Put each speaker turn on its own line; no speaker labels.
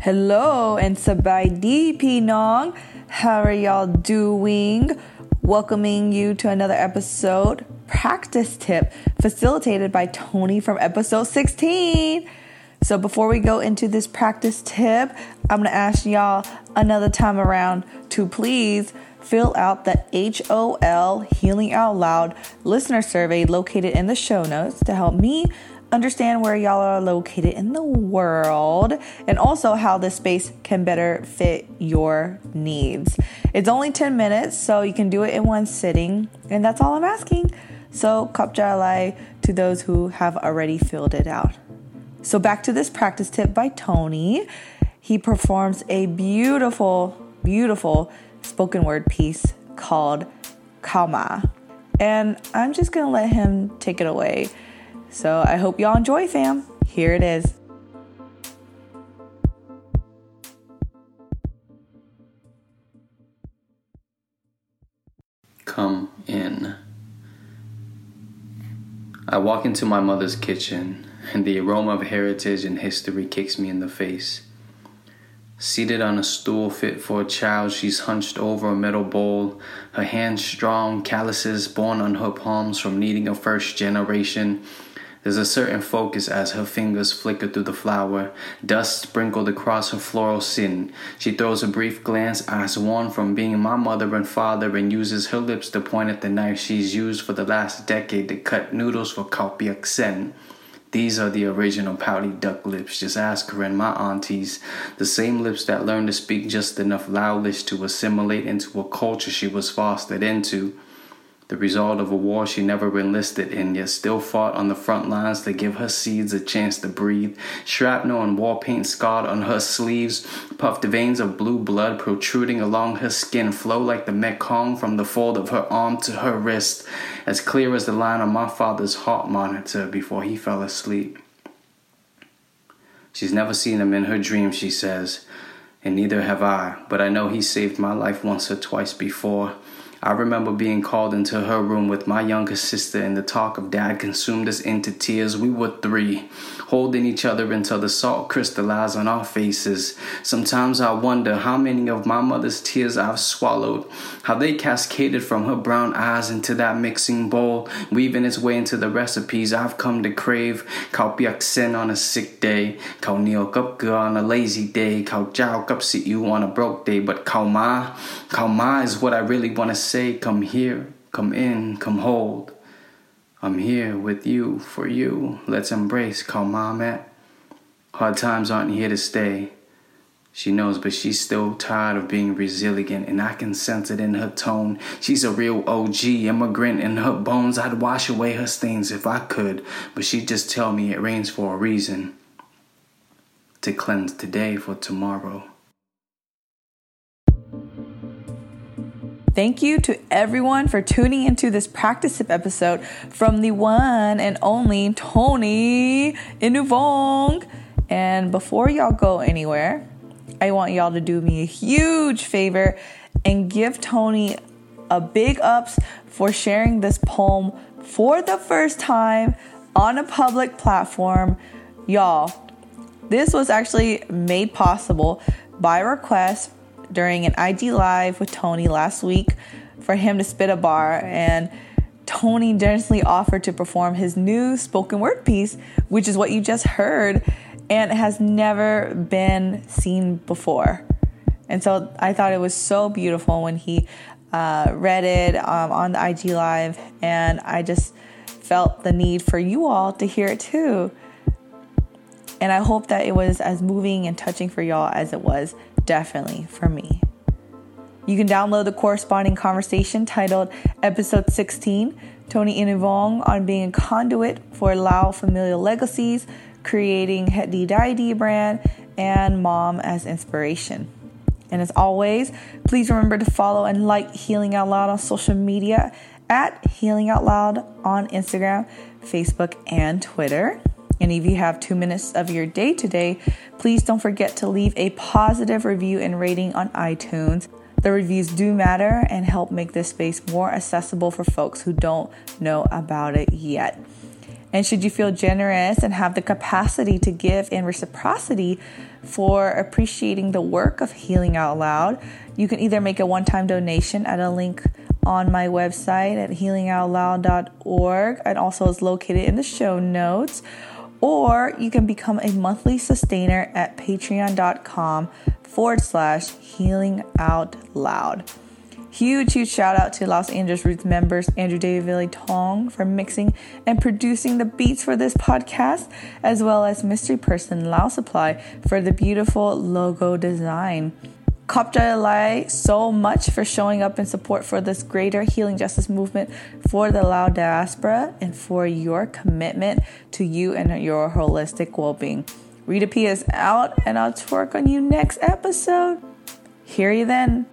Hello and sabai di pinong. How are y'all doing? Welcoming you to another episode practice tip facilitated by Tony from episode 16. So before we go into this practice tip, I'm going to ask y'all another time around to please fill out the HOL Healing Out Loud listener survey located in the show notes to help me understand where y'all are located in the world and also how this space can better fit your needs. It's only 10 minutes, so you can do it in one sitting, and that's all I'm asking. So, kapjalai to those who have already filled it out. So, back to this practice tip by Tony. He performs a beautiful, beautiful spoken word piece called Kama. And I'm just gonna let him take it away. So I hope y'all enjoy, fam. Here it is.
Come in. I walk into my mother's kitchen, and the aroma of heritage and history kicks me in the face. Seated on a stool fit for a child, she's hunched over a metal bowl, her hands strong, calluses born on her palms from kneading a first generation there's a certain focus as her fingers flicker through the flour, dust sprinkled across her floral sin. She throws a brief glance, as one from being my mother and father, and uses her lips to point at the knife she's used for the last decade to cut noodles for Kalpiak Sen. These are the original pouty duck lips. Just ask her and my aunties. The same lips that learned to speak just enough loudish to assimilate into a culture she was fostered into the result of a war she never enlisted in, yet still fought on the front lines to give her seeds a chance to breathe. Shrapnel and war paint scarred on her sleeves, puffed veins of blue blood protruding along her skin flow like the Mekong from the fold of her arm to her wrist, as clear as the line on my father's heart monitor before he fell asleep. She's never seen him in her dreams, she says, and neither have I, but I know he saved my life once or twice before. I remember being called into her room with my younger sister, and the talk of dad consumed us into tears. We were three, holding each other until the salt crystallized on our faces. Sometimes I wonder how many of my mother's tears I've swallowed, how they cascaded from her brown eyes into that mixing bowl, weaving its way into the recipes I've come to crave. Kau piak sen on a sick day, kau neo cup on a lazy day, kau jiao cup sit you on a broke day, but kau kau is what I really want to say, Come here, come in, come hold. I'm here with you, for you. Let's embrace, mom at. Hard times aren't here to stay. She knows, but she's still tired of being resilient, and I can sense it in her tone. She's a real OG, immigrant in her bones. I'd wash away her stains if I could, but she'd just tell me it rains for a reason. To cleanse today for tomorrow.
Thank you to everyone for tuning into this practice tip episode from the one and only Tony Inuvong. And before y'all go anywhere, I want y'all to do me a huge favor and give Tony a big ups for sharing this poem for the first time on a public platform. Y'all, this was actually made possible by request during an IG Live with Tony last week for him to spit a bar, and Tony generously offered to perform his new spoken word piece, which is what you just heard, and has never been seen before. And so I thought it was so beautiful when he uh, read it um, on the IG Live, and I just felt the need for you all to hear it too. And I hope that it was as moving and touching for y'all as it was definitely for me. You can download the corresponding conversation titled Episode 16 Tony Inuvong on being a conduit for Lao familial legacies, creating Hedi Daidi brand, and mom as inspiration. And as always, please remember to follow and like Healing Out Loud on social media at Healing Out Loud on Instagram, Facebook, and Twitter. And if you have two minutes of your day today, please don't forget to leave a positive review and rating on iTunes. The reviews do matter and help make this space more accessible for folks who don't know about it yet. And should you feel generous and have the capacity to give in reciprocity for appreciating the work of Healing Out Loud, you can either make a one time donation at a link on my website at healingoutloud.org and also is located in the show notes. Or you can become a monthly sustainer at patreon.com forward slash healing out loud. Huge, huge shout out to Los Angeles Roots members Andrew David Tong for mixing and producing the beats for this podcast, as well as mystery person Lao Supply for the beautiful logo design. Kapja Lai so much for showing up in support for this greater healing justice movement for the Lao diaspora and for your commitment to you and your holistic well being. Rita P is out, and I'll twerk on you next episode. Hear you then.